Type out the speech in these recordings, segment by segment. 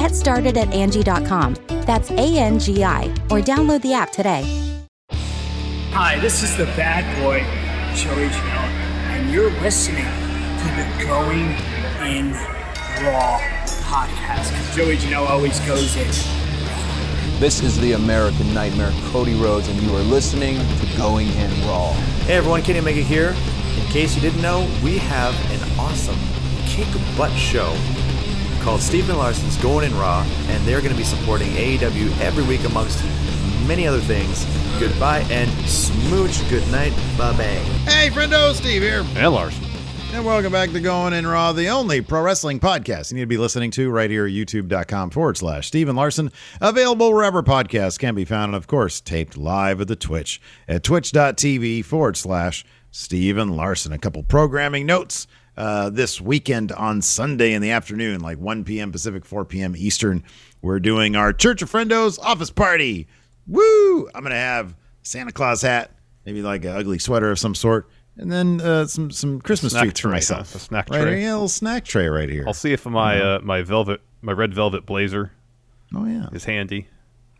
Get started at Angi.com. That's A N G I, or download the app today. Hi, this is the bad boy, Joey Janela, and you're listening to the Going in Raw podcast. Joey Janela always goes in. This is the American Nightmare, Cody Rhodes, and you are listening to Going In Raw. Hey everyone, Kenny Omega here. In case you didn't know, we have an awesome kick butt show called Stephen Larson's Going in Raw, and they're going to be supporting AEW every week amongst many other things. Goodbye and smooch. Good night. Bye bye. Hey, friendo, Steve here. And Larson. And welcome back to Going in Raw, the only pro wrestling podcast you need to be listening to right here at youtube.com forward slash Stephen Larson. Available wherever podcasts can be found, and of course, taped live at the Twitch at twitch.tv forward slash Stephen Larson. A couple programming notes. Uh, this weekend on Sunday in the afternoon, like 1 p.m. Pacific, 4 p.m. Eastern, we're doing our Church of Friendos office party. Woo! I'm going to have Santa Claus hat, maybe like an ugly sweater of some sort, and then uh, some some Christmas Snack treats for myself. A snack right tray. Here, yeah, a little snack tray right here. I'll see if my uh, my velvet my red velvet blazer oh yeah, is handy.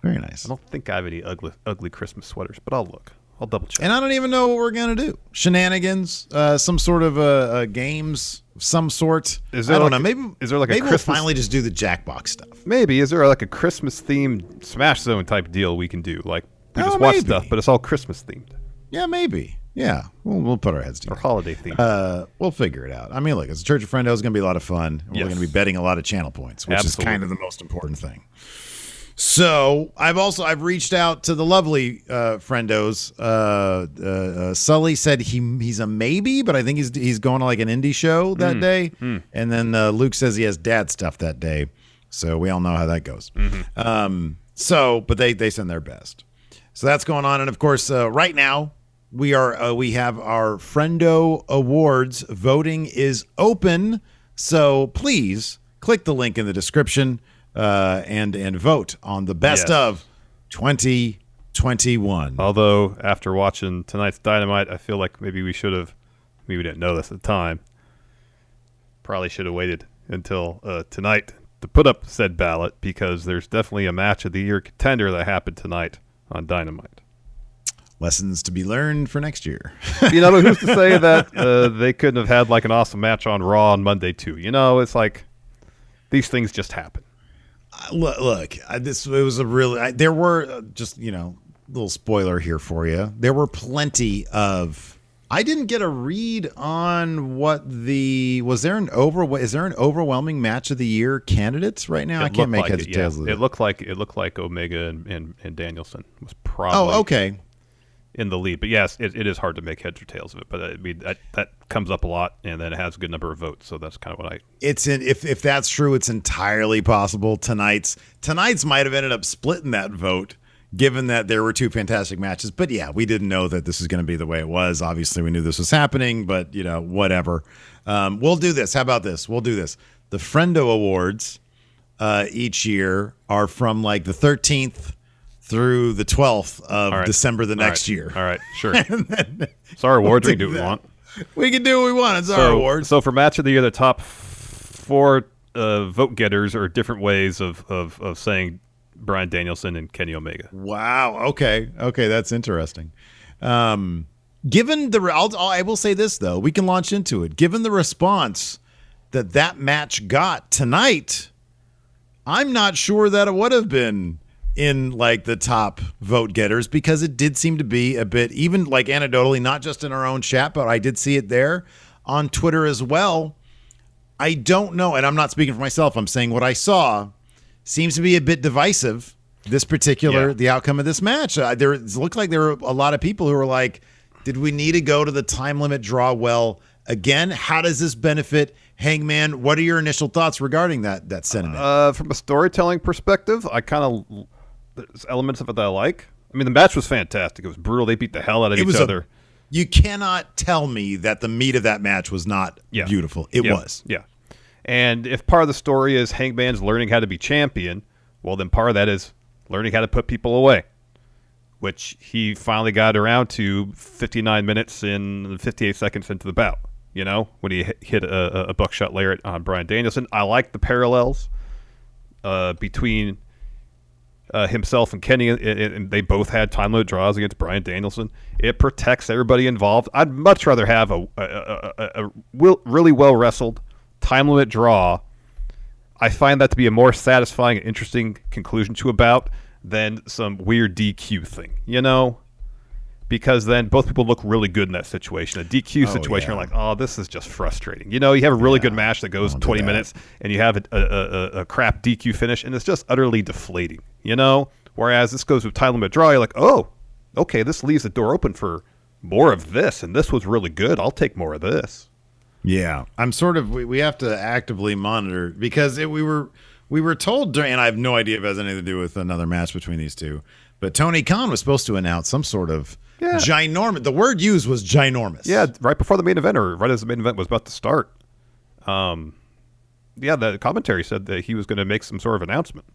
very nice. I don't think I have any ugly ugly Christmas sweaters, but I'll look. I'll double check. And I don't even know what we're gonna do. Shenanigans, uh, some sort of uh, uh, games, some sort. Is there I don't like know. a- Maybe is there like a maybe Christmas- we'll finally just do the Jackbox stuff. Maybe is there like a Christmas themed Smash Zone type deal we can do? Like we Oh, just watch maybe. stuff, but it's all Christmas themed Yeah, maybe. Yeah, we'll, we'll put our heads together. or together. holiday themed. Uh, we'll figure it out. I mean, look, it's a Church of Friendo. It's going to be a lot of fun. We're going to be betting a lot of channel points, which is kind of the most important thing. So I've also I've reached out to the lovely uh, friendos. Uh, uh, uh, Sully said he he's a maybe, but I think he's he's going to like an indie show that Hmm. day. And then uh, Luke says he has dad stuff that day. So we all know how that goes. Mm-hmm. Um, so, but they they send their best. So that's going on, and of course, uh, right now we are uh, we have our Friendo Awards. Voting is open, so please click the link in the description uh, and and vote on the best Yes. of 2021. Although after watching tonight's Dynamite, I feel like maybe we should have. Maybe we didn't know this at the time. Probably should have waited until uh, tonight to put up said ballot because there's definitely a match of the year contender that happened tonight on Dynamite. Lessons to be learned for next year. You know, who's to say that uh, they couldn't have had like an awesome match on Raw on Monday too? You know, it's like these things just happen. Look, look I, this it was a really I, there were uh, just you know little spoiler here for you there were plenty of I didn't get a read on what the was there an over is there an overwhelming match of the year candidates right now? It I can't make like heads it, or yeah. tails of It it. looked like it looked like Omega and, and, and Danielson was probably Oh, okay. In the lead. But yes, it, it is hard to make heads or tails of it. But I mean that that comes up a lot, and then it has a good number of votes. So that's kind of what I. It's in if if that's true, it's entirely possible. Tonight's tonight's might have ended up splitting that vote, given that there were two fantastic matches. But yeah, we didn't know that this was going to be the way it was. Obviously, we knew this was happening, but you know, whatever. Um, we'll do this. How about this? We'll do this. The Friendo Awards uh, each year are from like the 13th through the 12th of right. December the All next right. year. All right, sure. it's our awards. we do can do what we want. We can do what we want. It's our so, awards. So for match of the year, the top four uh, vote getters are different ways of, of, of saying Bryan Danielson and Kenny Omega. Wow. Okay. Okay. That's interesting. Um, given the, I'll- I will say this though, we can launch into it. Given the response that that match got tonight, I'm not sure that it would have been in like the top vote getters because it did seem to be a bit even like anecdotally, not just in our own chat, but I did see it there on Twitter as well. I don't know, and I'm not speaking for myself. I'm saying what I saw seems to be a bit divisive. This particular Yeah. the outcome of this match. Uh, there it looked like there were a lot of people who were like, "Did we need to go to the time limit draw well again? How does this benefit Hangman? What are your initial thoughts regarding that that sentiment?" Uh, from a storytelling perspective, I kind of there's elements of it that I like. I mean, the match was fantastic. It was brutal. They beat the hell out of it each was a- other. you cannot tell me that the meat of that match was not Yeah. beautiful. It Yeah. was. Yeah. And if part of the story is Hangman's learning how to be champion, well, then part of that is learning how to put people away, which he finally got around to 59 minutes and 58 seconds into the bout. You know, when he hit- hit a, a buckshot layer on Bryan Danielson. I like the parallels uh, between uh, himself and Kenny, and, they both had time limit draws against Bryan Danielson. It protects everybody involved. I'd much rather have a, a, a, a, really well wrestled time limit draw. I find that to be a more satisfying and interesting conclusion to a bout than some weird DQ thing, you know? Because then both people look really good in that situation. A DQ Oh, situation, yeah. you're like, oh, this is just frustrating. You know, you have a really good match that goes 20 that. minutes, and you have a, a, a, a crap DQ finish, and it's just utterly deflating, you know? Whereas this goes with time limit draw, you're like, oh, okay, this leaves the door open for more of this, and this was really good. I'll take more of this. Yeah, I'm sort of. We, we have to actively monitor because it, we were we were told during, and I have no idea if it has anything to do with another match between these two. But Tony Khan was supposed to announce some sort of Yeah. ginormous. The word used was ginormous. Yeah, right before the main event, or right as the main event was about to start. Um, yeah, the commentary said that he was going to make some sort of announcement,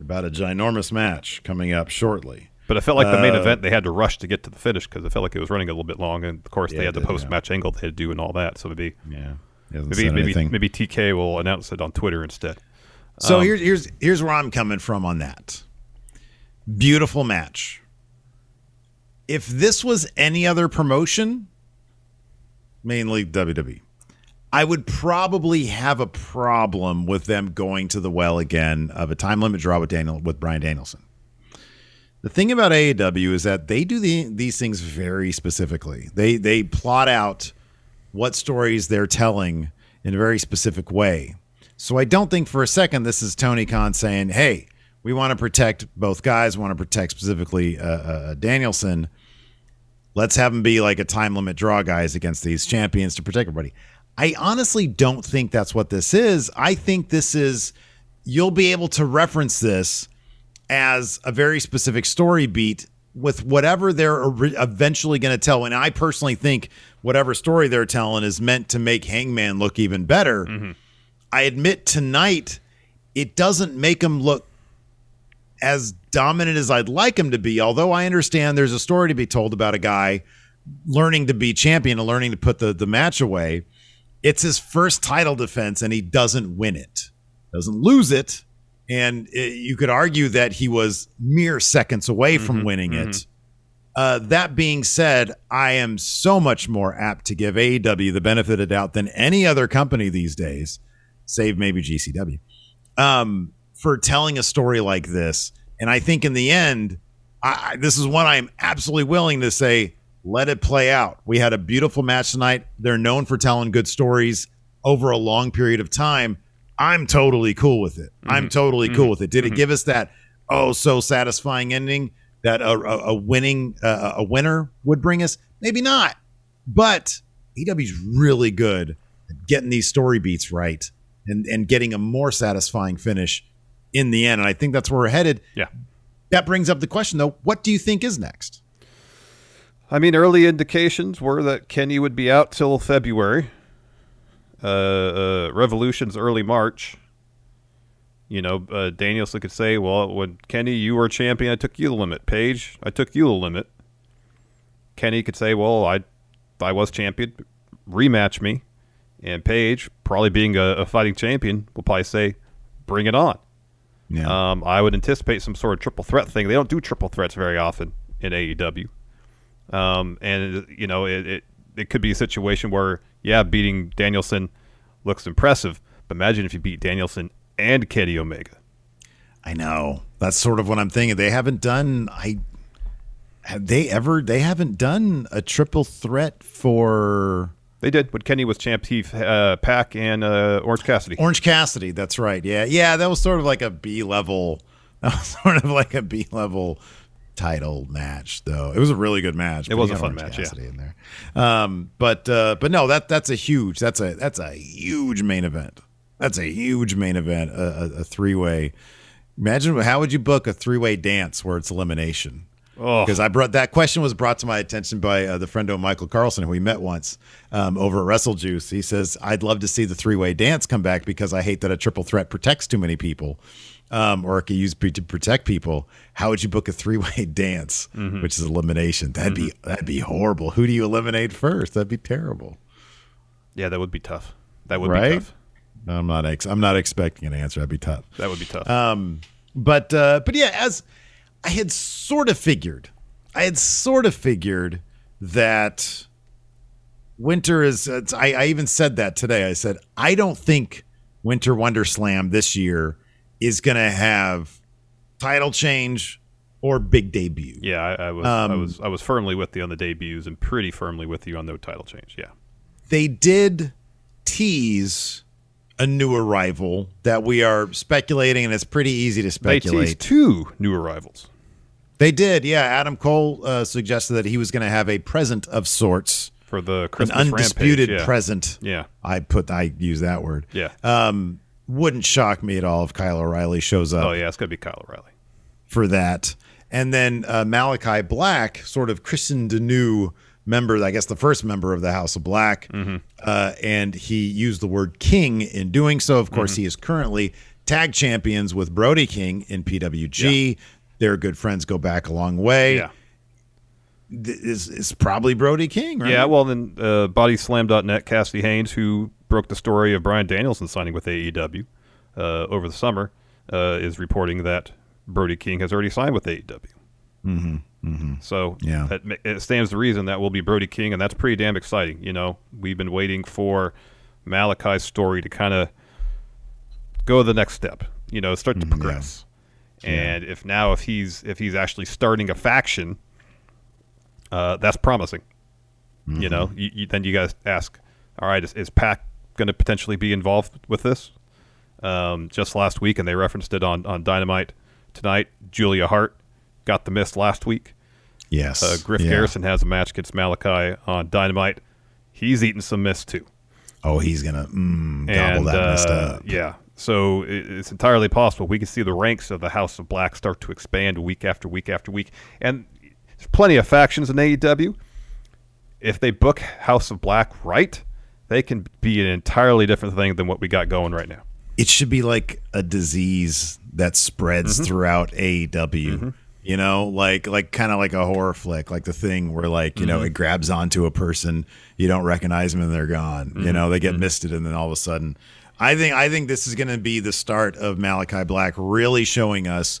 about a ginormous match coming up shortly. but it felt like the main Uh, event they had to rush to get to the finish because it felt like it was running a little bit long, and of course Yeah, they had the post match angle they had to do and all that. So maybe Yeah, maybe maybe anything. maybe TK will announce it on Twitter instead. So Um, here's here's here's where I'm coming from on that. Beautiful match. If this was any other promotion, mainly WWE, I would probably have a problem with them going to the well again of a time limit draw with Daniel with Bryan Danielson. The thing about AEW is that they do the, these things very specifically. They they plot out what stories they're telling in a very specific way. So I don't think for a second this is Tony Khan saying, "Hey, we want to protect both guys. We want to protect specifically uh, uh, Danielson. Let's have him be like a time limit draw guys against these champions to protect everybody." I honestly don't think that's what this is. I think this is you'll be able to reference this as a very specific story beat with whatever they're eventually going to tell. And I personally think whatever story they're telling is meant to make Hangman look even better. I admit tonight it doesn't make him look as dominant as I'd like him to be. Although I understand there's a story to be told about a guy learning to be champion and learning to put the, the match away. It's his first title defense and he doesn't win it, doesn't lose it. And it, you could argue that he was mere seconds away from winning it. Uh, that being said, I am so much more apt to give AEW the benefit of doubt than any other company these days, save maybe GCW, um, for telling a story like this. And I think in the end, I, this is one I am absolutely willing to say let it play out. We had a beautiful match tonight. They're known for telling good stories over a long period of time. I'm totally cool with it. I'm totally cool with it. Did it give us that oh so satisfying ending that a, a, a winning uh, a winner would bring us? Maybe not. But AEW's really good at getting these story beats right and and getting a more satisfying finish in the end. And I think that's where we're headed. Yeah. That brings up the question though, what do you think is next? I mean, early indications were that Kenny would be out till February. Uh, uh, Revolution's early March. You know, uh, Danielson could say, "Well, when Kenny, you were champion, I took you the limit. Page, I took you the limit." Kenny could say, "Well, I, I was champion. Rematch me." And Page, probably being a, a fighting champion, will probably say, "Bring it on." Yeah. Um, I would anticipate some sort of triple threat thing. They don't do triple threats very often in AEW. Um, and you know, it, it it could be a situation where yeah, beating Danielson looks impressive, but imagine if you beat Danielson and Kenny Omega. I know. That's sort of what I'm thinking. They haven't done I have they ever they haven't done a triple threat for They did when Kenny was champ. He uh, Pac and uh, Orange Cassidy. Orange Cassidy. That's right. Yeah. Yeah, that was sort of like a B level that was sort of like a B level title match though. It was a really good match. It was a fun Orange match, yeah. Cassidy in there. Um but uh but no, that that's a huge that's a that's a huge main event. That's a huge main event, a, a, a three-way. Imagine how would you book a three-way dance where it's elimination? Oh. because I brought that question was brought to my attention by uh, the friendo Michael Carlson, who we met once um, over at Wrestle Juice. He says, "I'd love to see the three way dance come back because I hate that a triple threat protects too many people, um, or it can use to protect people. How would you book a three way dance, Mm-hmm. which is elimination? That'd be that'd be horrible. Who do you eliminate first? That'd be terrible, Yeah, that would be tough. That would be right? tough. No, I'm not. Ex- I'm not expecting an answer. That'd be tough. That would be tough. Um, but uh, but yeah, as I had sort of figured, I had sort of figured that winter is. I, I even said that today. I said I don't think Winter Wonder Slam this year is going to have title change or big debut. yeah, I, I was. I um, was. I was firmly with you on the debuts and pretty firmly with you on no title change. Yeah. They did tease a new arrival that we are speculating, and it's pretty easy to speculate. teased two new arrivals. They did, yeah. Adam Cole uh, suggested that he was going to have a present of sorts, for the an undisputed Rampage. Yeah. present. Yeah. I put, I use that word. Yeah. Um, wouldn't shock me at all if Kyle O'Reilly shows up oh yeah, it's gonna be Kyle O'Reilly. for that. And then uh, Malachi Black sort of christened a new member, I guess the first member of the House of Black, Mm-hmm. uh, and he used the word king in doing so. Of Mm-hmm. course, he is currently tag champions with Brody King in PWG. Their good friends go back a long way. Yeah. Is is probably Brody King, right? Yeah, well then uh, bodyslam.net Cassidy Haynes who broke the story of Bryan Danielson signing with AEW uh, over the summer uh, is reporting that Brody King has already signed with AEW. Mm-hmm. Mm-hmm. So Yeah. that, it stands to reason that will be Brody King, and that's pretty damn exciting. You know, we've been waiting for Malachi's story to kind of go the next step. You know, start to progress. And if now if he's if he's actually starting a faction, uh, that's promising. You know, you, you, then you guys ask, all right, is, is Pac going to potentially be involved with this? Um, just last week, and they referenced it on, on Dynamite tonight. Julia Hart got the mist last week. Yes. Uh, Griff Yeah. Garrison has a match against Malachi on Dynamite. He's eating some mist too. Oh, he's gonna mm, gobble And that uh, up. yeah, so it's entirely possible we can see the ranks of the House of Black start to expand week after week after week. And there's plenty of factions in AEW. If they book House of Black right, they can be an entirely different thing than what we got going right now. it should be like a disease that spreads Mm-hmm. throughout AEW. You know, like like kind of like a horror flick, like the thing where like you know Mm-hmm. it grabs onto a person, you don't recognize them and they're gone. You know, they get Mm-hmm. misted and then all of a sudden, I think I think this is going to be the start of Malachi Black really showing us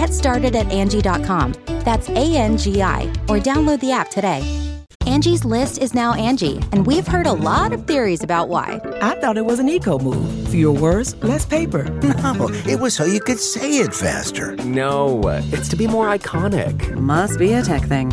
Get started at Angi.com. That's A N G I, or download the app today. Angie's list is now Angi, and we've heard a lot of theories about why. I thought it was an eco move. Fewer words, less paper. No, it was so you could say it faster. No, it's to be more iconic. Must be a tech thing.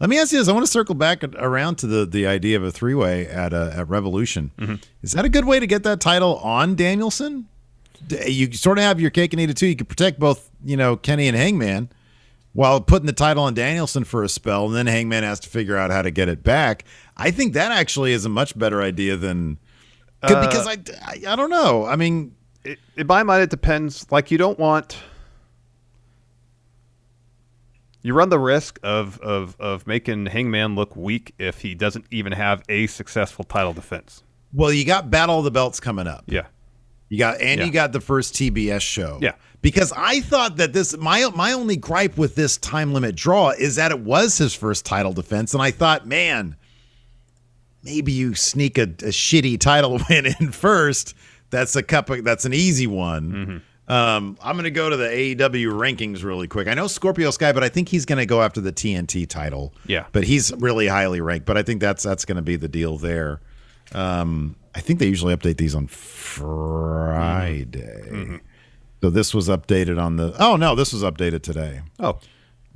Let me ask you this. I want to circle back around to the, the idea of a three way at, uh, at Revolution. Mm-hmm. Is that a good way to get that title on Danielson? You sort of have your cake and eat it too. You could protect both, you know, Kenny and Hangman while putting the title on Danielson for a spell, and then Hangman has to figure out how to get it back. I think that actually is a much better idea than Uh, because I, I I don't know. I mean, it, in my mind, it depends. Like, you don't want. You run the risk of, of, of making Hangman look weak if he doesn't even have a successful title defense. well, you got Battle of the Belts coming up. Yeah. You got and Yeah. you got the first TBS show. Yeah. Because I thought that this my my only gripe with this time limit draw is that it was his first title defense, and I thought, man, maybe you sneak a, a shitty title win in first. That's a cup. Of, that's an easy one. Mm-hmm. Um, I'm going to go to the AEW rankings really quick. I know Scorpio Sky, but I think he's going to go after the TNT title. Yeah. but he's really highly ranked. But I think that's that's going to be the deal there. Um, I think they usually update these on Friday. Mm-hmm. So this was updated on the. Oh no, this was updated today. Oh, All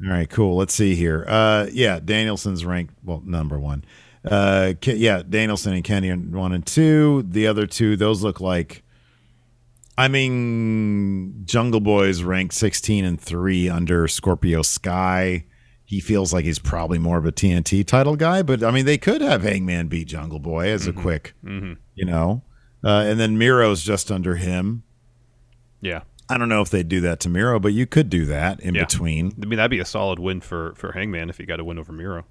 right, cool. Let's see here. Uh, yeah, Danielson's ranked well number one. Uh, yeah, Danielson and Kenny are one and two. The other two, those look like. I mean, Jungle Boy's ranked sixteen and three under Scorpio Sky. He feels like he's probably more of a TNT title guy, but I mean, they could have Hangman beat Jungle Boy as a quick, Mhm. you know, uh, and then Miro's just under him. yeah. I don't know if they'd do that to Miro, but you could do that in Yeah. between. I mean, that'd be a solid win for, for Hangman if he got a win over Miro.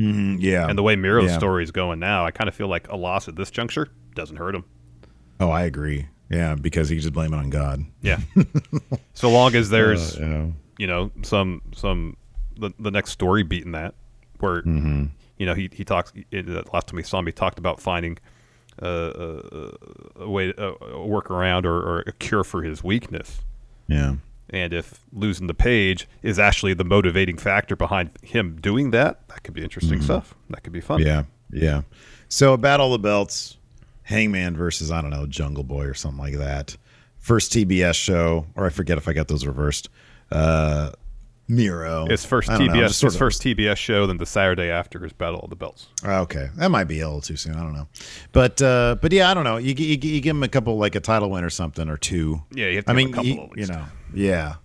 Mhm, yeah, And the way Miro's Yeah. story is going now, I kind of feel like a loss at this juncture doesn't hurt him. Oh, I agree. Yeah, because he just blame it on God. Yeah. so long as there's, Uh, yeah. you know, some some the, the next story beating that, where Mm-hmm. you know he he talks. It, the last time we saw him, he talked about finding uh, a, a way, a, a workaround or, or a cure for his weakness. Yeah. And if losing the page is actually the motivating factor behind him doing that, that could be interesting stuff. That could be fun. Mm-hmm. Yeah. Yeah. So Battle of the Belts, Hangman versus, I don't know, Jungle Boy or something like that. First TBS show, or I forget if I got those reversed. Uh Miro. His first don't know, TBS, his of- first TBS show, then the Saturday after his Battle of the Belts. Ah, Okay, that might be a little too soon. I don't know, but uh, but yeah, I don't know. You, you, you give him a couple like a title win or something or two. Yeah, you have to I mean, a couple you, you know, yeah,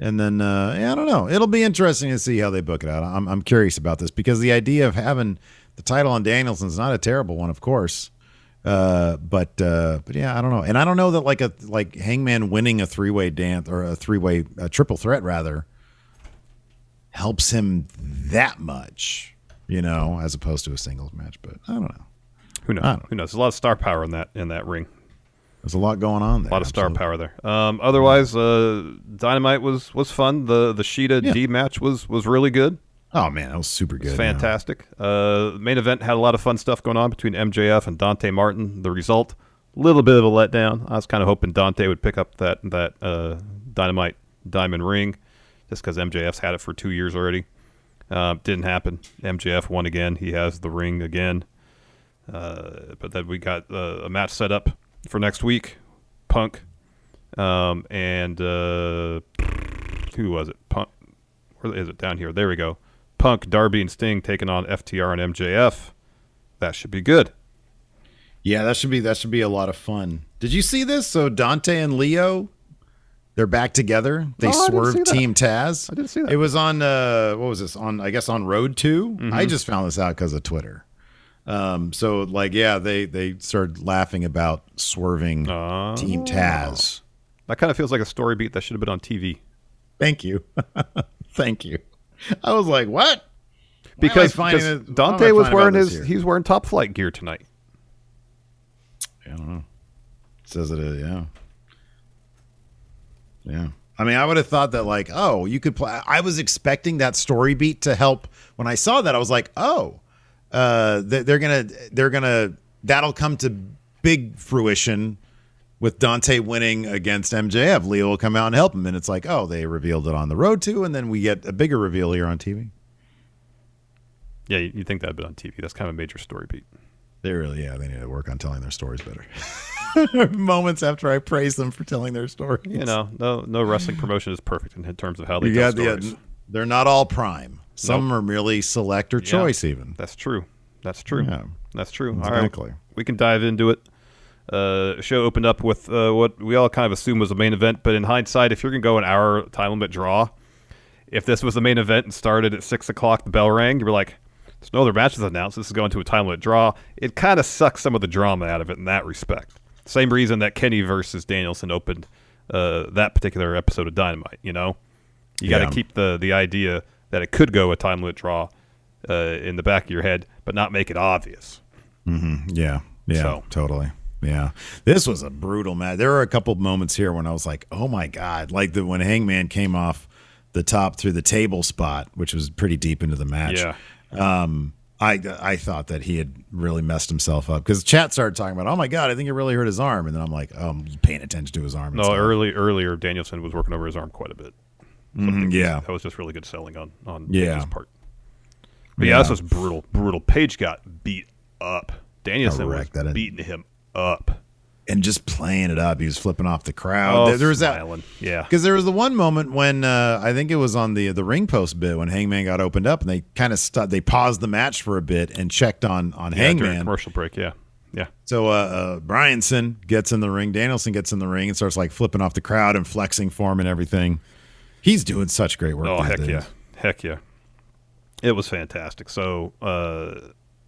and then uh, yeah, I don't know. It'll be interesting to see how they book it out. I'm I'm curious about this because the idea of having the title on Danielson's not a terrible one, of course. Uh, but uh, but yeah, I don't know, and I don't know that like a like Hangman winning a three way dance or a three way a triple threat rather helps him that much. you know, as opposed to a singles match. But I don't know. Who knows? Who knows? There's a lot of star power in that in that ring. There's a lot going on there. A lot of star power there. Um, otherwise, uh, Dynamite was was fun. The the Shida Yeah. D match was was really good. Oh man, that was super good. Yeah. fantastic. Uh, main event had a lot of fun stuff going on between MJF and Dante Martin. The result, a little bit of a letdown. I was kind of hoping Dante would pick up that that uh, Dynamite Diamond ring, just because MJF's had it for two years already. Uh, didn't happen. MJF won again. He has the ring again. Uh, but then we got uh, a match set up for next week. Punk um, and uh, who was it? Punk. Where is it? Down here. There we go. Punk, Darby, and Sting taking on FTR and MJF. That should be good. Yeah, that should be that should be a lot of fun. Did you see this? So Dante and Lio, they're back together. They Oh, I didn't see swerved. Team Taz. I didn't see that. It was on uh what was this? On I guess on Road 2. Mm-hmm. I just found this out because of Twitter. Um so like yeah, they they started laughing about swerving Oh. Team Taz. That kind of feels like a story beat that should have been on TV. Thank you. Thank you. I was like, what? Why am I Because, finding because it- why am I Dante was wearing his here? he's wearing top flight gear tonight. I don't know. says it is, yeah. Yeah. I mean, I would have thought that, like, oh, you could play. I was expecting that story beat to help. When I saw that, I was like, oh, uh, they're gonna, they're gonna, that'll come to big fruition with Dante winning against MJF. Lio will come out and help him, and it's like, oh, they revealed it on the road too, and then we get a bigger reveal here on TV. Yeah, you, think that'd been on TV? That's kind of a major story beat. They really, yeah, they need to work on telling their stories better. Moments after I praise them for telling their story, You know, no no wrestling promotion is perfect in, terms of how they You tell got the, stories. uh, they're not all prime. Some Nope. are merely select or Yeah, choice, even. That's true. That's true. Yeah. That's true. Exactly. All right, we can dive into it. Uh, show opened up with uh, what we all kind of assumed was a main event, but in hindsight, if you're gonna go an hour time limit draw, if this was the main event and started at six o'clock, the bell rang, you were like, "There's no other matches announced. This is going to a time limit draw." It kind of sucks some of the drama out of it in that respect. Same reason that Kenny versus Danielson opened uh, that particular episode of Dynamite. You know, you got to Yeah. keep the the idea that it could go a time limit draw uh, in the back of your head, but not make it obvious. Mm-hmm. Yeah. Yeah. So- Totally. Yeah. This was a brutal match. There were a couple moments here when I was like, oh my God. Like the when Hangman came off the top through the table spot, which was pretty deep into the match. Yeah. Um, I I thought that he had really messed himself up because chat started talking about, oh my god, I think it really hurt his arm, and then I'm like, oh, I'm paying attention to his arm. No, stuff. early earlier Danielson was working over his arm quite a bit. Mhm, yeah, That was just really good selling on on Yeah. Daniel's part. But yeah, Yeah. this was brutal. Brutal. Page got beat up. Danielson was Correct, that is- beating him up. and just playing it up. He was flipping off the crowd. Oh, there, was that. Yeah. because there was the one moment when uh, I think it was on the the ring post bit when Hangman got opened up and they kind of st- they paused the match for a bit and checked on on Yeah, Hangman. commercial break. Yeah. Yeah. So uh, uh, Bryanson gets in the ring. Danielson gets in the ring and starts like flipping off the crowd and flexing for him and everything. He's doing such great work. Oh heck days. yeah, heck yeah! It was fantastic. So, uh,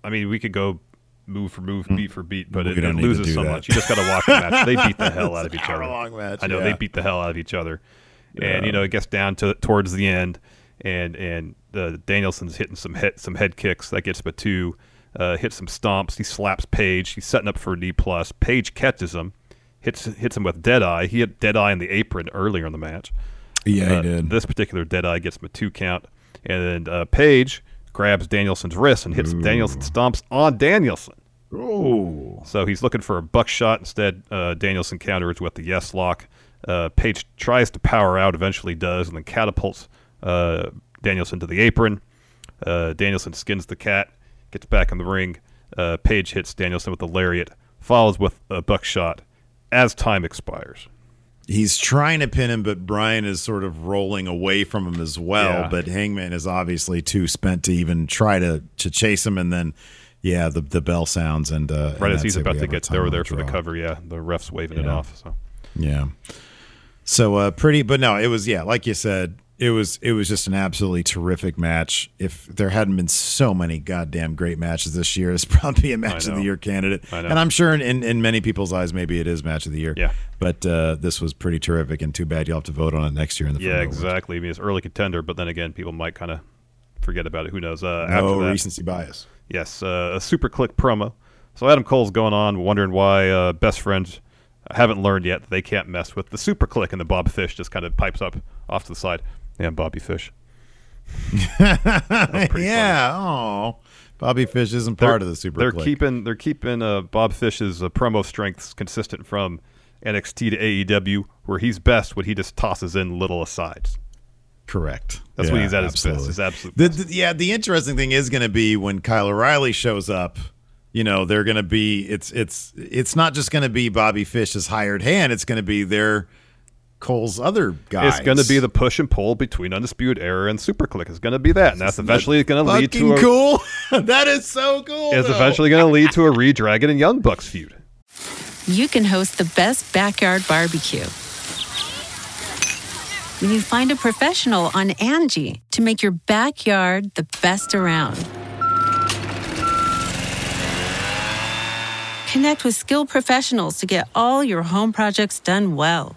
I mean, we could go move for move, beat for beat, but it, it don't need to loses so that. much. You just got to watch the match. They beat the hell out of each other. hour-long match, I know they beat the hell out of each other, and you know it gets down to towards the end, and and uh, Danielson's hitting some hit some head kicks that gets Batu, uh, hits some stomps. He slaps Page. He's setting up for a D plus. Page catches him, hits hits him with Deadeye. He hit Deadeye in the apron earlier in the match. Yeah, he Uh, did. This particular Deadeye gets him a two count, and then uh, Page grabs Danielson's wrist and hits Danielson stomps on Danielson. Oh, So he's looking for a buckshot. Instead, uh, Danielson counters with the yes lock. Uh, Page tries to power out, eventually does, and then catapults uh, Danielson to the apron. Uh, Danielson skins the cat, gets back in the ring. Uh, Page hits Danielson with the lariat, follows with a buckshot as time expires. He's trying to pin him, but Bryan is sort of rolling away from him as well. Yeah. But Hangman is obviously too spent to even try to to chase him, and then yeah, the the bell sounds and uh, Right and as he's about to get there limit for the cover, yeah, the ref's waving it off. So Yeah. So uh pretty but no, it was yeah, like you said, it was it was just an absolutely terrific match. If there hadn't been so many goddamn great matches this year, it's probably a match of the year candidate. And I'm sure in, in, in many people's eyes maybe it is match of the year. Yeah. But uh this was pretty terrific and too bad you'll have to vote on it next year in the yeah, Friendo Awards. exactly. I mean, it's early contender, but then again, people might kind of forget about it. Who knows? Uh, after No that, recency bias. Yes, uh, a SuperKliq promo. So Adam Cole's going on, wondering why uh, best friends haven't learned yet that they can't mess with the SuperKliq, and the Bob Fish just kind of pipes up off to the side. Yeah, Bobby Fish. yeah. Oh, Bobby Fish isn't part of the super. They're Click. keeping they're keeping uh, Bob Fish's uh, promo strengths consistent from NXT to AEW, where he's best when he just tosses in little asides. Correct. That's Yeah, when he's at his best. His absolute The, the- yeah, the interesting thing is going to be when Kyle O'Reilly shows up. You know, they're going to be. It's it's it's not just going to be Bobby Fish's hired hand. It's going to be their Cole's other guys. It's going to be the push and pull between Undisputed Era and SuperKliq. It's going to be that, and that's eventually going to lead to a, Fucking cool. that is so cool. It's though. eventually going to lead to a Redragon and Young Bucks feud. you can host the best backyard barbecue. When you find a professional on Angi to make your backyard the best around. Connect with skilled professionals to get all your home projects done well.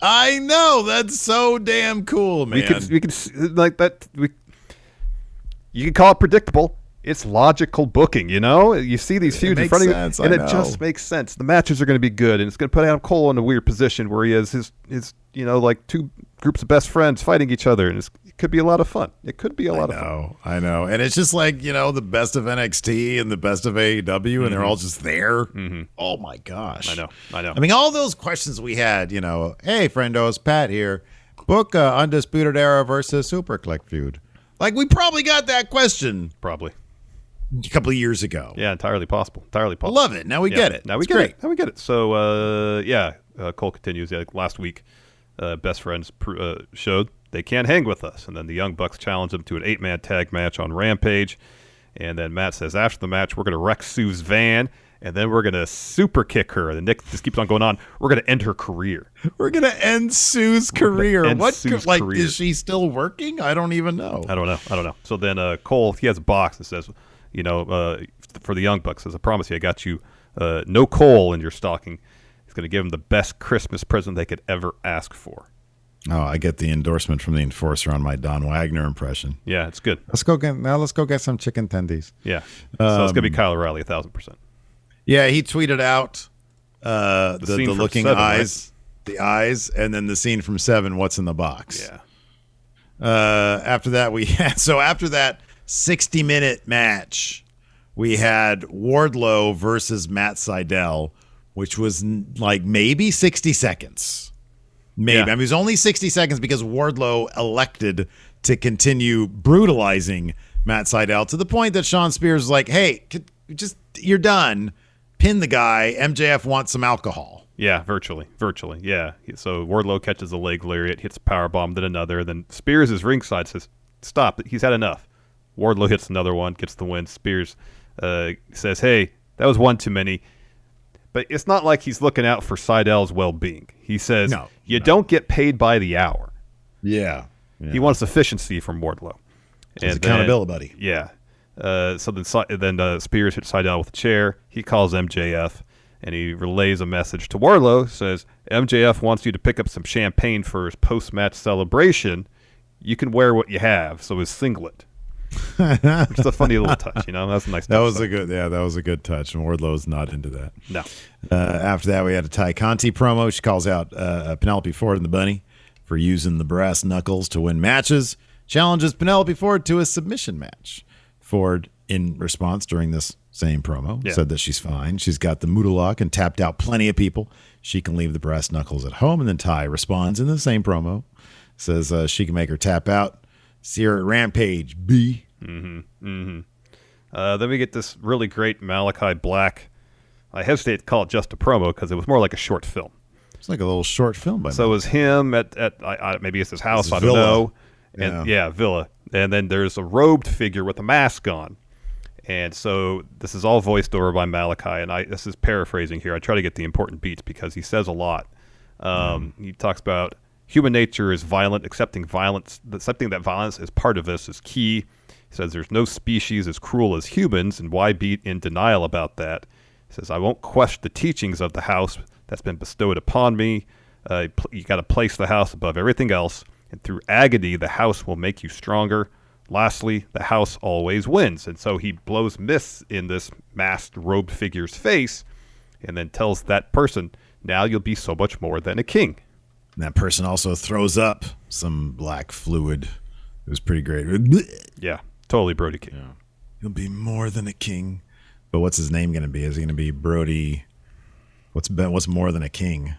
I know that's so damn cool, man. We could we could like that. We you can call it predictable. It's logical booking, you know. You see these feuds in front of you, and I it know. just makes sense. The matches are going to be good, and it's going to put Adam Cole in a weird position where he has his his you know like two groups of best friends fighting each other, and it's, it could be a lot of fun. It could be a lot I of fun. I know, I know, and it's just like you know the best of NXT and the best of AEW, and they're all just there. Oh my gosh, Mm-hmm. I know, I know. I mean, all those questions we had, you know, hey, friendos, Pat here, book uh, Undisputed Era versus SuperKliq feud. Like we probably got that question Probably, a couple of years ago. yeah, entirely possible. Entirely possible. love it. Now we Yeah, get it. Now we It's get great. it. Now we get it. So uh, yeah, uh, Cole continues. Yeah, like last week, uh, best friends pr- uh, showed they can't hang with us, and then the Young Bucks challenge them to an eight-man tag match on Rampage, and then Matt says after the match we're going to wreck Sue's van. And then we're gonna super kick her. And Nick just keeps on going on. We're gonna end her career. We're gonna end Sue's career. end what? Sue's like, career. is she still working? I don't even know. I don't know. I don't know. So then uh, Cole, he has a box that says, you know, uh, for the Young Bucks, As I promise you, I got you uh, no coal in your stocking. He's going to give them the best Christmas present they could ever ask for. Oh, I get the endorsement from the enforcer on my Don Wagner impression. Yeah, it's good. Let's go get now. Let's go get some chicken tendies. Yeah. so it's going to be Um, Kyle O'Reilly, a thousand percent. Yeah, he tweeted out uh, the, the, scene from looking Seven, right? eyes, the eyes, and then the scene from Seven. What's in the box? Yeah. Uh, after that, we had so after that sixty minute match, we had Wardlow versus Matt Sydal, which was like maybe sixty seconds. Maybe Yeah. I mean, it was only sixty seconds because Wardlow elected to continue brutalizing Matt Sydal to the point that Shawn Spears was like, "Hey, c- just you're done. Pin the guy. MJF wants some alcohol." Yeah, virtually, virtually, yeah. So Wardlow catches a leg lariat, hits a power bomb, then another. Then Spears is ringside, says, "Stop! He's had enough." Wardlow hits another one, gets the win. Spears uh, says, "Hey, that was one too many." But it's not like he's looking out for Sydal's well-being. He says, No, "You don't get paid by the hour." Yeah, He wants efficiency from Wardlow. His then- accountability buddy. Yeah. Uh, so then, then uh, Spears hits Sydal with a chair. He calls MJF and he relays a message to Wardlow. Says MJF wants you to pick up some champagne for his post-match celebration. You can wear what you have. So his singlet. Is a funny little touch, you know. That's a nice. That touch, was so. a good, yeah, that was a good touch. And Wardlow's not into that. No. Uh, after that, we had a Tay Conti promo. She calls out uh, Penelope Ford and the Bunny for using the brass knuckles to win matches. Challenges Penelope Ford to a submission match. Ford, in response during this same promo, Yeah. said that she's fine. She's got the Moodalock and tapped out plenty of people. She can leave the brass knuckles at home. And then Tay responds in the same promo, says uh, she can make her tap out. At Rampage, B. Mm-hmm. Mm-hmm. Uh, then we get this really great Malachi Black. I hesitate to call it just a promo because it was more like a short film. It's like a little short film by So it was him at, at I, I, maybe it's his house, His I don't villa. know. And yeah. Villa. And then there's a robed figure with a mask on. And so this is all voiced over by Malachi. And I this is paraphrasing here. I try to get the important beats because he says a lot. Um, He talks about human nature is violent, accepting violence, accepting that violence is part of this is key. He says there's no species as cruel as humans, and why be in denial about that? He says, I won't question the teachings of the house that's been bestowed upon me. Uh, you got to place the house above everything else, and through agony, the house will make you stronger. Lastly, the house always wins. And so he blows mist in this masked, robed figure's face, and then tells that person, now you'll be so much more than a king. And that person also throws up some black fluid. It was pretty great. Yeah, totally Brody King. You'll be more than a king. But what's his name going to be? Is he going to be Brody? What's be- what's more than a king?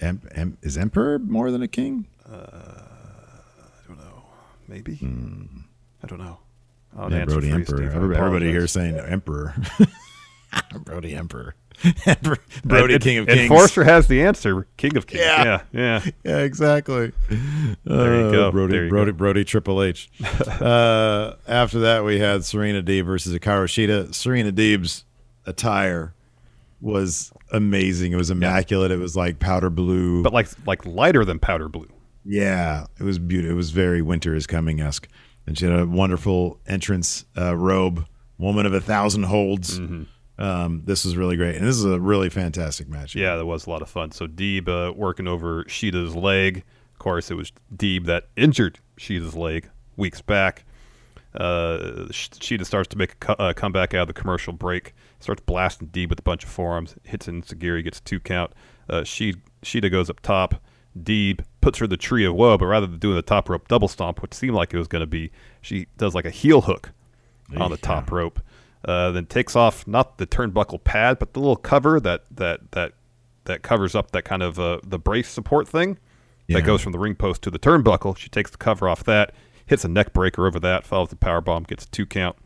Em- em- is emperor more than a king? Maybe. I don't know. Maybe. I'll Hmm. yeah, answer Brody for you, emperor. Steve. Everybody, everybody here saying emperor. Brody emperor. Emperor- Brody And- king of and kings. Enforcer has the answer. King of kings. Yeah. Yeah, yeah. yeah, exactly. There you Uh, go. Brody, There you Brody, go. Brody, Triple H. uh, after that, we had Serena Deeb versus Hikaru Shida. Serena Deeb's attire was amazing. It was immaculate. It was like powder blue, But like like lighter than powder blue. yeah, it was beautiful. It was very winter is coming esque. And she had a wonderful entrance uh, robe, woman of a thousand holds. Mm-hmm. Um, this was really great, and this is a really fantastic match. Yeah, that was a lot of fun. So Deeb uh, working over Shida's leg. Of course, it was Deeb that injured Shida's leg weeks back. Uh, Shida starts to make a co- uh, comeback out of the commercial break. Starts blasting Deeb with a bunch of forearms. Hits Enzuigiri, gets a two count. Uh, she- Shida goes up top. Deeb puts her the tree of woe, but rather than doing the top rope double stomp, which seemed like it was going to be, she does like a heel hook on the top rope. Uh, then takes off not the turnbuckle pad, but the little cover that that that that covers up that kind of uh, the brace support thing Yeah. that goes from the ring post to the turnbuckle. She takes the cover off that, hits a neck breaker over that, follows the power bomb, gets a two count.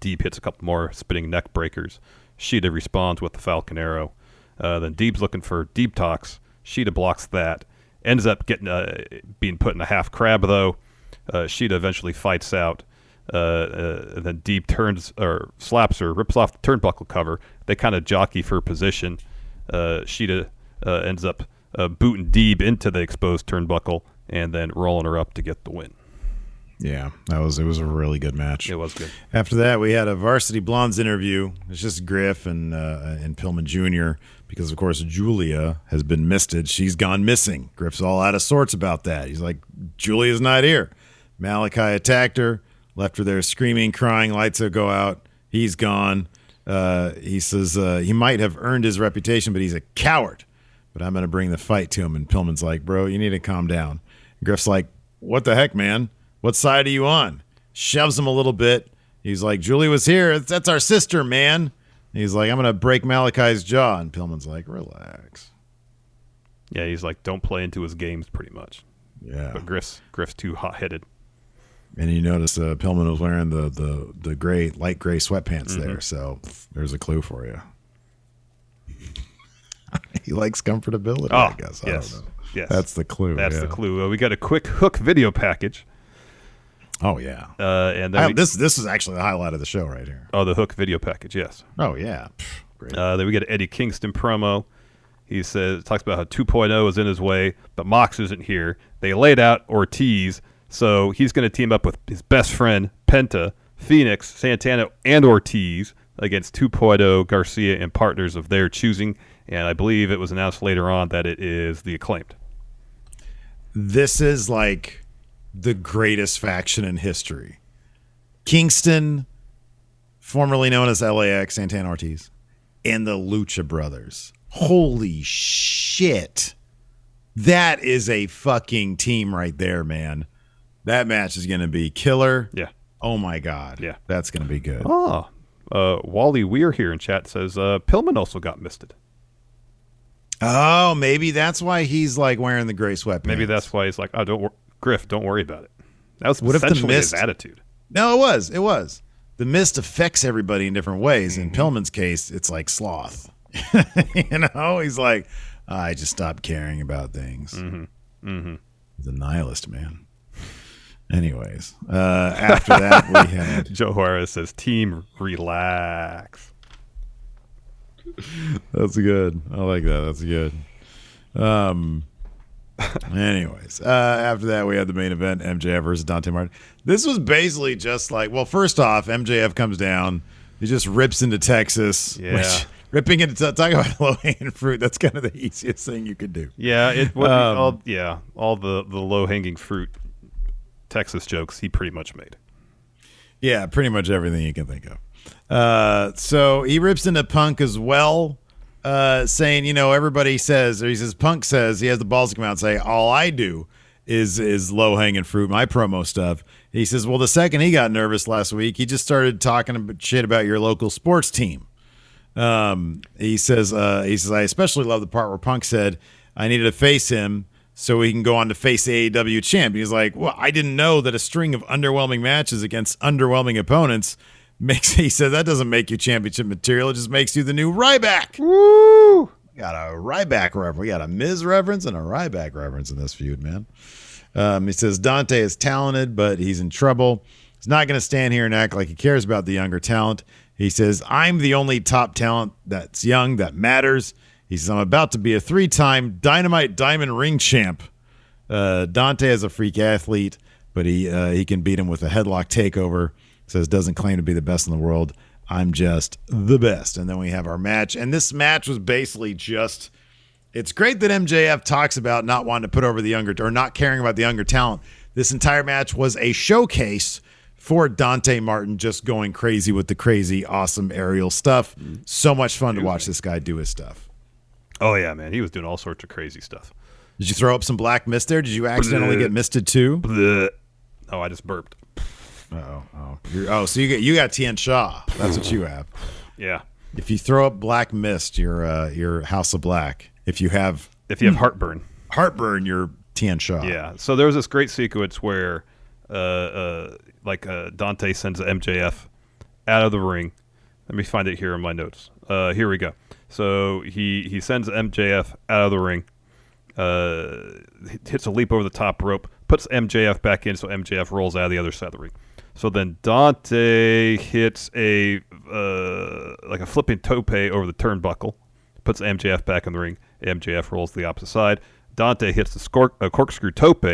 Deeb hits a couple more spinning neck breakers. Shida responds with the Falcon Arrow. Uh, then Deeb's looking for Deep talks. Shida blocks that. Ends up getting uh, being put in a half crab though. Uh, Shida eventually fights out. Uh, uh, and then Deeb turns or slaps her, rips off the turnbuckle cover. They kind of jockey for position. Uh, Shida uh, ends up uh, booting Deeb into the exposed turnbuckle and then rolling her up to get the win. Yeah, that was it was a really good match. It was good. After that, we had a Varsity Blondes interview. It's just Griff and uh, and Pillman Jr. because of course Julia has been misted. She's gone missing. Griff's all out of sorts about that. He's like, Julia's not here. Malachi attacked her, left her there screaming, crying. Lights will go out. He's gone. Uh, he says uh, he might have earned his reputation, but he's a coward. But I'm going to bring the fight to him. And Pillman's like, bro, you need to calm down. Griff's like, what the heck, man? What side are you on? Shoves him a little bit. He's like, Julie was here. That's our sister, man. And he's like, I'm going to break Malachi's jaw. And Pillman's like, relax. Yeah, he's like, don't play into his games, pretty much. Yeah. But Griff's Griff's too hot headed. And you notice uh, Pillman was wearing the, the, the gray, light gray sweatpants there. So there's a clue for you. he likes comfortability, Oh, I guess. I yes, don't know. yes. That's the clue. That's yeah. the clue. Uh, we got a quick hook video package. Oh, yeah. Uh, and I- we, this this is actually the highlight of the show right here. oh, the hook video package. Yes. Oh, yeah. Pff, Great. Uh, then we get Eddie Kingston promo. He says talks about how 2.0 is in his way, but Mox isn't here. They laid out Ortiz, so he's going to team up with his best friend Penta, Fenix, Santana, and Ortiz against 2.0 Garcia and partners of their choosing. And I believe it was announced later on that it is the acclaimed. this is like the greatest faction in history. Kingston, formerly known as LAX, Santana Ortiz, and the Lucha Brothers. Holy shit. That is a fucking team right there, man. That match is going to be killer. Yeah. Oh my God. Yeah. That's going to be good. Oh, uh, Wally Weir here in chat says uh, Pillman also got misted. Oh, maybe that's why he's like wearing the gray sweatpants. Maybe that's why he's like, oh, don't wor- Griff, don't worry about it. That was What if the essentially his mist- attitude. No, it was. It was. The mist affects everybody in different ways. In Pillman's case, it's like sloth. you know, he's like, I just stopped caring about things. Mm-hmm. Mm-hmm. He's a nihilist, man. Anyways, uh, after that, we had Joe Juarez says, "Team, relax." That's good. I like that. That's good. Um. anyways, uh, after that, we had the main event: MJF versus Dante Martin. This was basically just like, well, first off, MJF comes down. He just rips into Texas. Yeah. Which, ripping into talk about low hanging fruit. That's kind of the easiest thing you could do. Yeah, it. Um, all, yeah, all the the low hanging fruit Texas jokes he pretty much made. Yeah, pretty much everything you can think of. Uh, so he rips into Punk as well, uh, saying, you know, everybody says, or he says, Punk says, he has the balls to come out and say, all I do is is low hanging fruit, my promo stuff. He says, well, the second he got nervous last week, he just started talking shit about your local sports team. Um, he says, uh, he says, I especially love the part where Punk said, I needed to face him so he can go on to face the AEW champ. He's like, well, I didn't know that a string of underwhelming matches against underwhelming opponents makes. He says that doesn't make you championship material. It just makes you the new Ryback. Woo! Got a Ryback reference. We got a Miz reference and a Ryback reference in this feud, man. Um, he says Dante is talented, but he's in trouble. He's not going to stand here and act like he cares about the younger talent. He says, I'm the only top talent that's young that matters. He says, I'm about to be a three time Dynamite Diamond Ring champ. Uh, Dante is a freak athlete, but he uh, he can beat him with a headlock takeover. Says, doesn't claim to be the best in the world. I'm just the best. And then we have our match. And this match was basically just it's great that MJF talks about not wanting to put over the younger or not caring about the younger talent. This entire match was a showcase for Dante Martin just going crazy with the crazy, awesome aerial stuff. So much fun to watch this guy do his stuff. Oh yeah, man, he was doing all sorts of crazy stuff. Did you throw up some black mist there? Did you accidentally get misted too? Bleh. Oh, I just burped. Oh, oh, You're- oh! So you get you got Tien Shaw. That's what you have. Yeah. If you throw up black mist, you're uh, you're House of Black. If you have If you have heartburn, heartburn, you're Tien Shaw. Yeah. So there was this great sequence where, uh, uh, like uh, Dante sends MJF out of the ring. Let me find it here in my notes. Uh, here we go. So he he sends MJF out of the ring. Uh, hits a leap over the top rope, puts MJF back in, so MJF rolls out of the other side of the ring. So then Dante hits a uh, like a flipping tope over the turnbuckle, puts MJF back in the ring. MJF rolls to the opposite side. Dante hits the scor- uh, corkscrew tope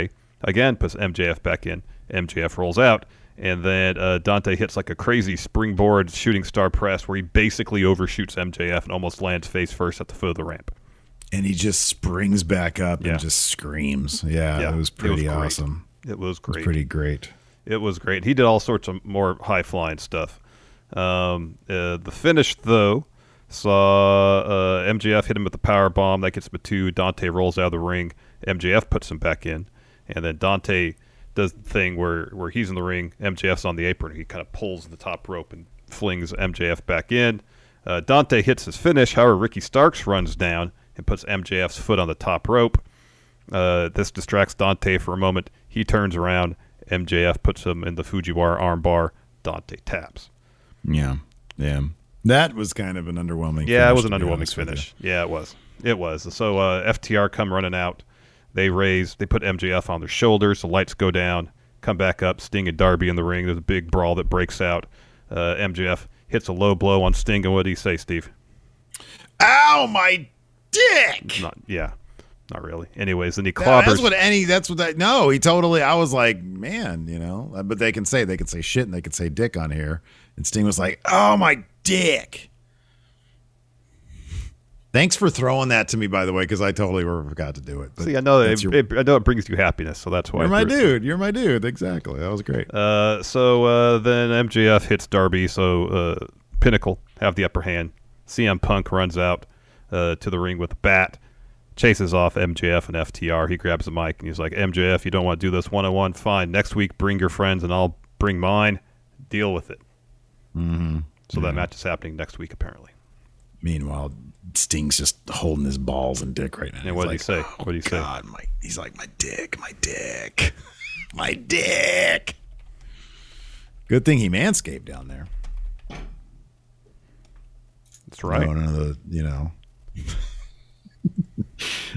again, puts MJF back in. MJF rolls out, and then uh, Dante hits like a crazy springboard shooting star press where he basically overshoots MJF and almost lands face first at the foot of the ramp. and he just springs back up Yeah. and just screams. Yeah, Yeah, it was it pretty was awesome. It was It was great. pretty great. It was great. He did all sorts of more high flying stuff. Um, uh, the finish, though, saw uh, MJF hit him with the power bomb. That gets him a two. Dante rolls out of the ring. MJF puts him back in, and then Dante does the thing where where he's in the ring. MJF's on the apron. He kind of pulls the top rope and flings MJF back in. Uh, Dante hits his finish. However, Ricky Starks runs down and puts MJF's foot on the top rope. Uh, this distracts Dante for a moment. He turns around. MJF puts him in the Fujiwara armbar. Dante taps. Yeah, yeah. That was kind of an underwhelming. Yeah, it was an underwhelming honest with you. finish. Yeah, it was. It was. So uh, FTR come running out. They raise. They put MJF on their shoulders. The lights go down. Come back up. Sting and Darby in the ring. There's a big brawl that breaks out. Uh, MJF hits a low blow on Sting. And what do you say, Steve? Ow, my dick! Not. Yeah. Not really. Anyways, then he clobbers. that's what any. That's what that. No, he totally. I was like, man, you know. But they can say they can say shit and they can say dick on here. And Sting was like, oh my dick. Thanks for throwing that to me, by the way, because I totally forgot to do it. But See, I know it, your- it, I know it brings you happiness, so that's why. you're my threw it. dude. You're my dude. Exactly. That was great. Uh, so uh, then MJF hits Darby, so uh, Pinnacle have the upper hand. CM Punk runs out uh, to the ring with a bat, chases off MJF and FTR. He grabs the mic and he's like, MJF, you don't want to do this one on one? Fine. Next week, bring your friends and I'll bring mine. Deal with it. Mm-hmm. So that match is happening next week, apparently. Meanwhile, Sting's just holding his balls and dick right now. And what did he He's say? like, What did he say? God, my, he's like my dick, my dick. My dick. Good thing he manscaped down there. That's right. No, none of the, you know.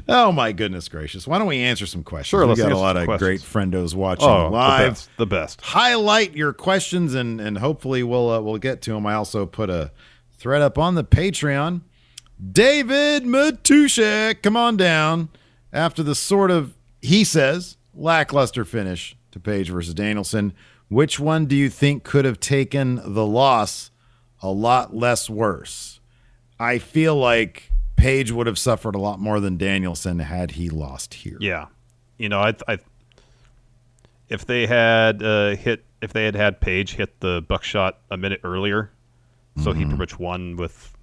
oh my goodness gracious! Why don't we answer some questions? Sure, we got a lot of questions. great friendos watching Oh, the live. best- the best. Highlight your questions and and hopefully we'll uh, we'll get to them. I also put a thread up on the Patreon. David Matushek, come on down. After the sort of he says lackluster finish to Page versus Danielson, which one do you think could have taken the loss a lot less worse? I feel like Page would have suffered a lot more than Danielson had he lost here. Yeah, you know, I, I if they had uh, hit, if they had had Page hit the buckshot a minute earlier, so he Mm-hmm. pretty much won with,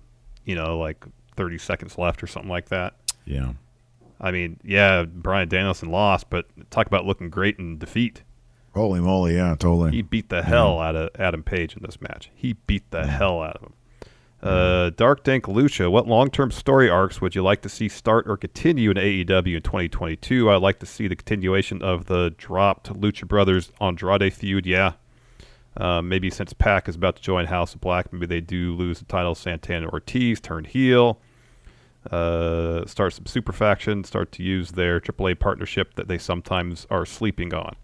you know, like thirty seconds left or something like that. Yeah. I mean, yeah, Bryan Danielson lost, but talk about looking great in defeat. Holy moly, yeah, totally. He beat the hell out of Adam Page in this match. He beat the hell out of him. Uh, Dark Dank Lucha, what long term story arcs would you like to see start or continue in AEW in 2022? I'd like to see the continuation of the dropped Lucha Brothers Andrade feud. Yeah. Uh, maybe since Pac is about to join House of Black, maybe they do lose the title. Santana Ortiz turn heel. Uh, start some super faction. Start to use their AAA partnership that they sometimes are sleeping on.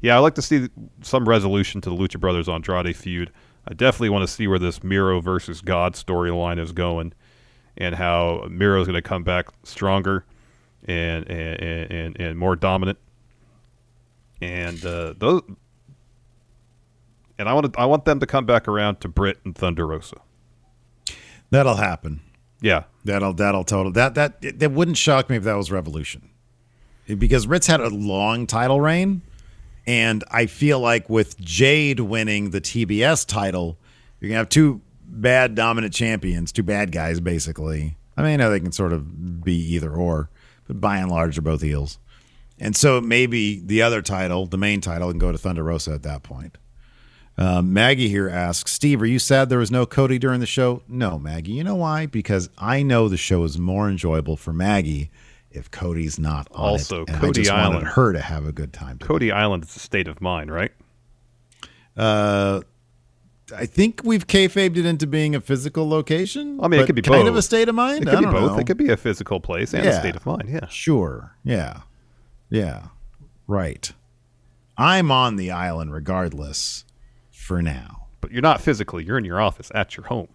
Yeah, I'd like to see some resolution to the Lucha Brothers Andrade feud. I definitely want to see where this Miro versus God storyline is going, and how Miro is going to come back stronger and, and, and, and more dominant. And uh, those, and I want to, I want them to come back around to Britt and Thunder Rosa. That'll happen. Yeah, That'll that'll total that that that wouldn't shock me if that was Revolution, because Britt's had a long title reign, and I feel like with Jade winning the TBS title, you're gonna have two bad dominant champions, two bad guys basically. I mean, I know they can sort of be either or, but by and large, they're both heels, and so maybe the other title, the main title, can go to Thunder Rosa at that point. Um, Maggie here asks, Steve, are you sad there was no Cody during the show? No, Maggie. You know why? Because I know the show is more enjoyable for Maggie if Cody's not on Also, it. and I Cody just Island. wanted her to have a good time. Cody Island is a state of mind, right? Uh, I think we've kayfabed it into being a physical location. I mean, it could be kind both. of a state of mind. It could I be both. know. It could be a physical place and a state of mind. Yeah. Sure. Yeah. Yeah. Right. I'm on the island regardless for now. But you're not physically, you're in your office at your home.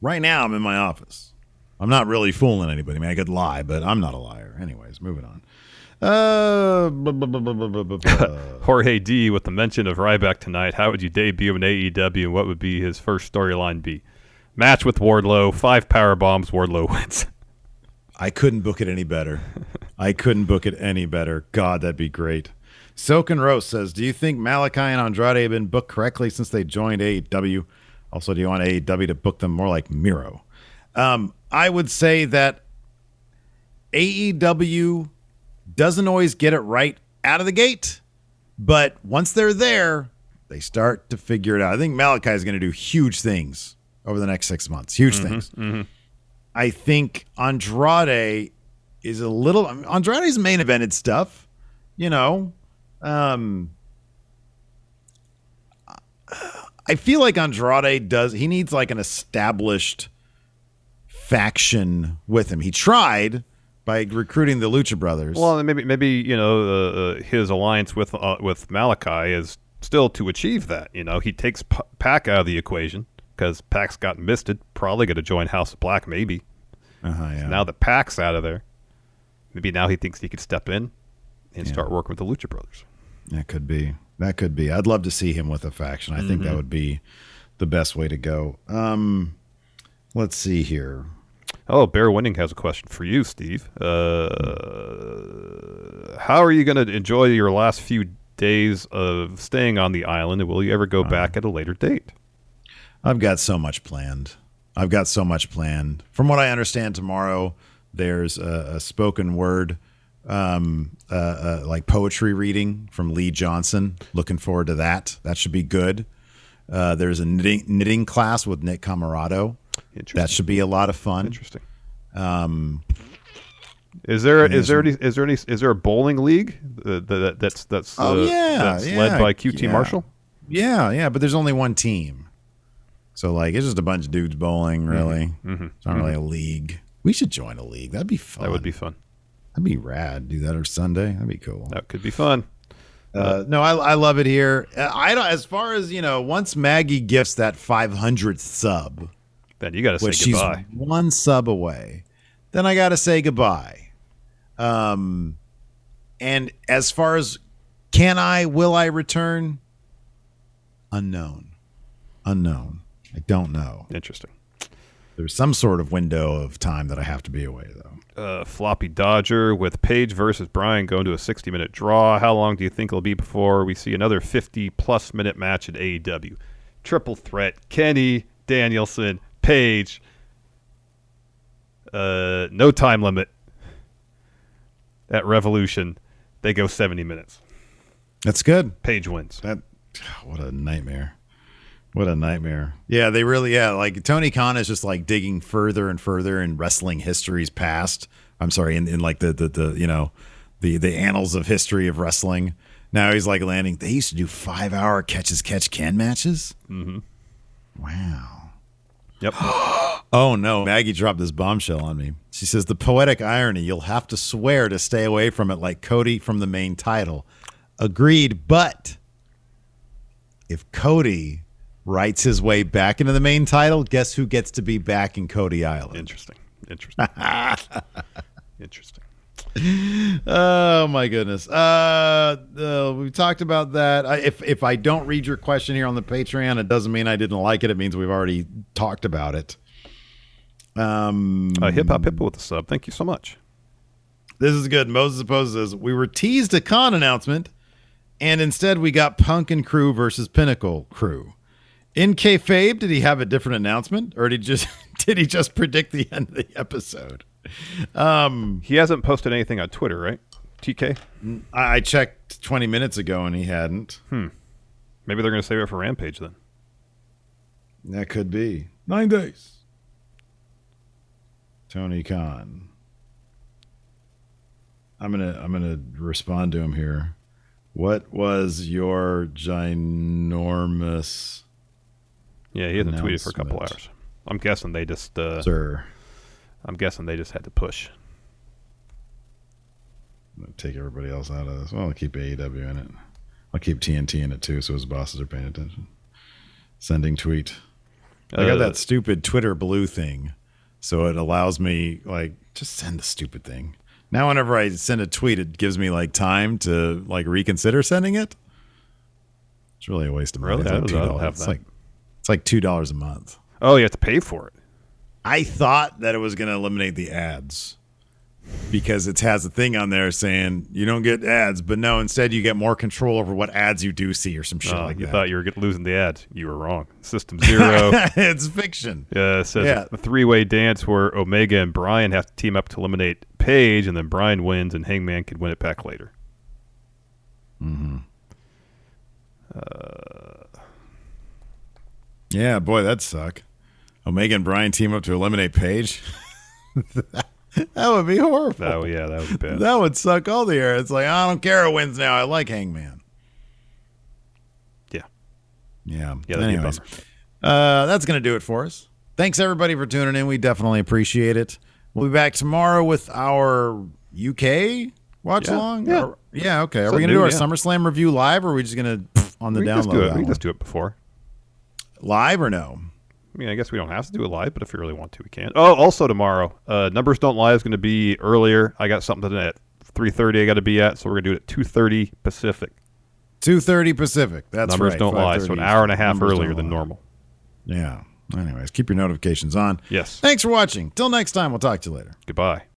Right now, I'm in my office. I'm not really fooling anybody. I mean, I could lie, but I'm not a liar. Anyways, moving on. Uh, Jorge D, with the mention of Ryback tonight, how would you debut in AEW? What would be his first storyline be? Match with Wardlow, five power bombs, Wardlow wins. I couldn't book it any better. I couldn't book it any better. God, that'd be great. Soken Rose says, "Do you think Malachi and Andrade have been booked correctly since they joined AEW? Also, do you want AEW to book them more like Miro?" Um, I would say that AEW doesn't always get it right out of the gate, but once they're there, they start to figure it out. I think Malachi is going to do huge things over the next six months. Huge things. I think Andrade is a little Andrade's main evented stuff, you know. Um I feel like Andrade does he needs like an established faction with him. He tried by recruiting the Lucha Brothers. Well, maybe maybe you know uh, uh, his alliance with uh, with Malachi is still to achieve that. You know, he takes P- Pac out of the equation because Pac's gotten misted. Probably going to join House of Black, maybe. Uh-huh, yeah. Now that Pac's out of there, maybe now he thinks he could step in and start working with the Lucha Brothers. That could be. That could be. I'd love to see him with a faction. I think that Mhm. would be the best way to go. Um let's see here. Oh, Bear Winning has a question for you, Steve. Uh, how are you going to enjoy your last few days of staying on the island, and will you ever go back at a later date? I've got so much planned. I've got so much planned. From what I understand, tomorrow there's a, a spoken word, um, uh, uh, like poetry reading from Lee Johnson. Looking forward to that. That should be good. Uh, there's a knitting, knitting class with Nick Comoroto. That should be a lot of fun. Interesting. Um, Is there is there any is there any is there a bowling league uh, that, that's that's Oh, uh, yeah, that's yeah, led by QT yeah. Marshall? Yeah, yeah, but there's only one team. So like it's just a bunch of dudes bowling, really. mhm, It's not really a league. We should join a league. That'd be fun. That would be fun. That'd be rad. Do that on Sunday. That'd be cool. That could be fun. Uh, no, I, I love it here. I don't. As far as you know, once Maggie gifts that 500th sub, Then you got to say which she's goodbye. one sub away, then I got to say goodbye. Um, and as far as can I, will I return? Unknown, unknown. I don't know. Interesting. There's some sort of window of time that I have to be away, though. Uh, floppy Dodger with Page versus Bryan going to a 60 minute draw. How long do you think it'll be before we see another 50 plus minute match at AEW? Triple threat: Kenny, Danielson, Page. Uh, no time limit. At Revolution, they go 70 minutes. That's good. Page wins. That what a nightmare. What a nightmare. Yeah, they really yeah, like Tony Khan is just like digging further and further in wrestling history's past. I'm sorry, in, in like the, the the you know, the the annals of history of wrestling. Now he's like landing they used to do five hour catch as catch can matches. Mm-hmm. Wow. Yep. Oh no, Maggie dropped this bombshell on me. She says the poetic irony, you'll have to swear to stay away from it like Cody from the main title. Agreed, but if Cody writes his way back into the main title, guess who gets to be back in Cody Island? Interesting. Interesting. Interesting. oh my goodness. Uh, uh, we talked about that. I, if if I don't read your question here on the Patreon, it doesn't mean I didn't like it. It means we've already talked about it. Um, Uh, Hip Hop Hippo with the sub. Thank you so much. This is good. Moses opposes. We were teased a Khan announcement, and instead we got Punk and Crew versus Pinnacle Crew. In kayfabe, did he have a different announcement, or did he just did he just predict the end of the episode? Um, he hasn't posted anything on Twitter, right? TK. I I checked twenty minutes ago, and he hadn't. Hmm. Maybe they're going to save it for Rampage then. That could be nine days. Tony Khan. I'm gonna I'm gonna respond to him here. What was your ginormous? Yeah, he hasn't tweeted for a couple hours. I'm guessing they just. Uh, Sir. I'm guessing they just had to push. Take everybody else out of this. Well, I'll keep AEW in it. I'll keep TNT in it too, so his bosses are paying attention. Sending tweet. I got Uh, that stupid Twitter blue thing, so it allows me like just send the stupid thing. Now, whenever I send a tweet, it gives me like time to like reconsider sending it. It's really a waste of money. Really? It's I like don't- I don't $2. have It's that. like it's like two dollars a month. Oh, you have to pay for it. I thought that it was going to eliminate the ads because it has a thing on there saying you don't get ads, but no, instead you get more control over what ads you do see or some shit Oh, like you that. thought you were losing the ads. You were wrong. System zero. it's fiction. Yeah, it says Yeah. a three-way dance where Omega and Bryan have to team up to eliminate Page, and then Bryan wins, and Hangman could win it back later. Mm-hmm. Uh, Yeah, boy, that'd suck. Omega and Bryan team up to eliminate Page. that would be horrible. That would- yeah, that would be bad. That would suck all the air. It's like I don't care who wins now. I like Hangman. Yeah. Yeah. Yeah, that'd be a Anyways, uh, that's going to do it for us. Thanks everybody for tuning in. We definitely appreciate it. We'll be back tomorrow with our UK watch Yeah, along. yeah. Or- yeah. Okay. Are Something we going to do our yeah. SummerSlam review live, or are we just going to on the we download just do it. that We can just do it before. Live or no? I mean, I guess we don't have to do it live, but if you really want to, we can. Oh, also tomorrow, uh, numbers don't lie is going to be earlier. I got something at three thirty. I got to be at, so we're going to do it at two thirty Pacific. Two thirty Pacific. That's right. numbers right. don't lie, so an hour and a half earlier than normal. Yeah. Anyways, keep your notifications on. Yes. Thanks for watching. Till next time, we'll talk to you later. Goodbye.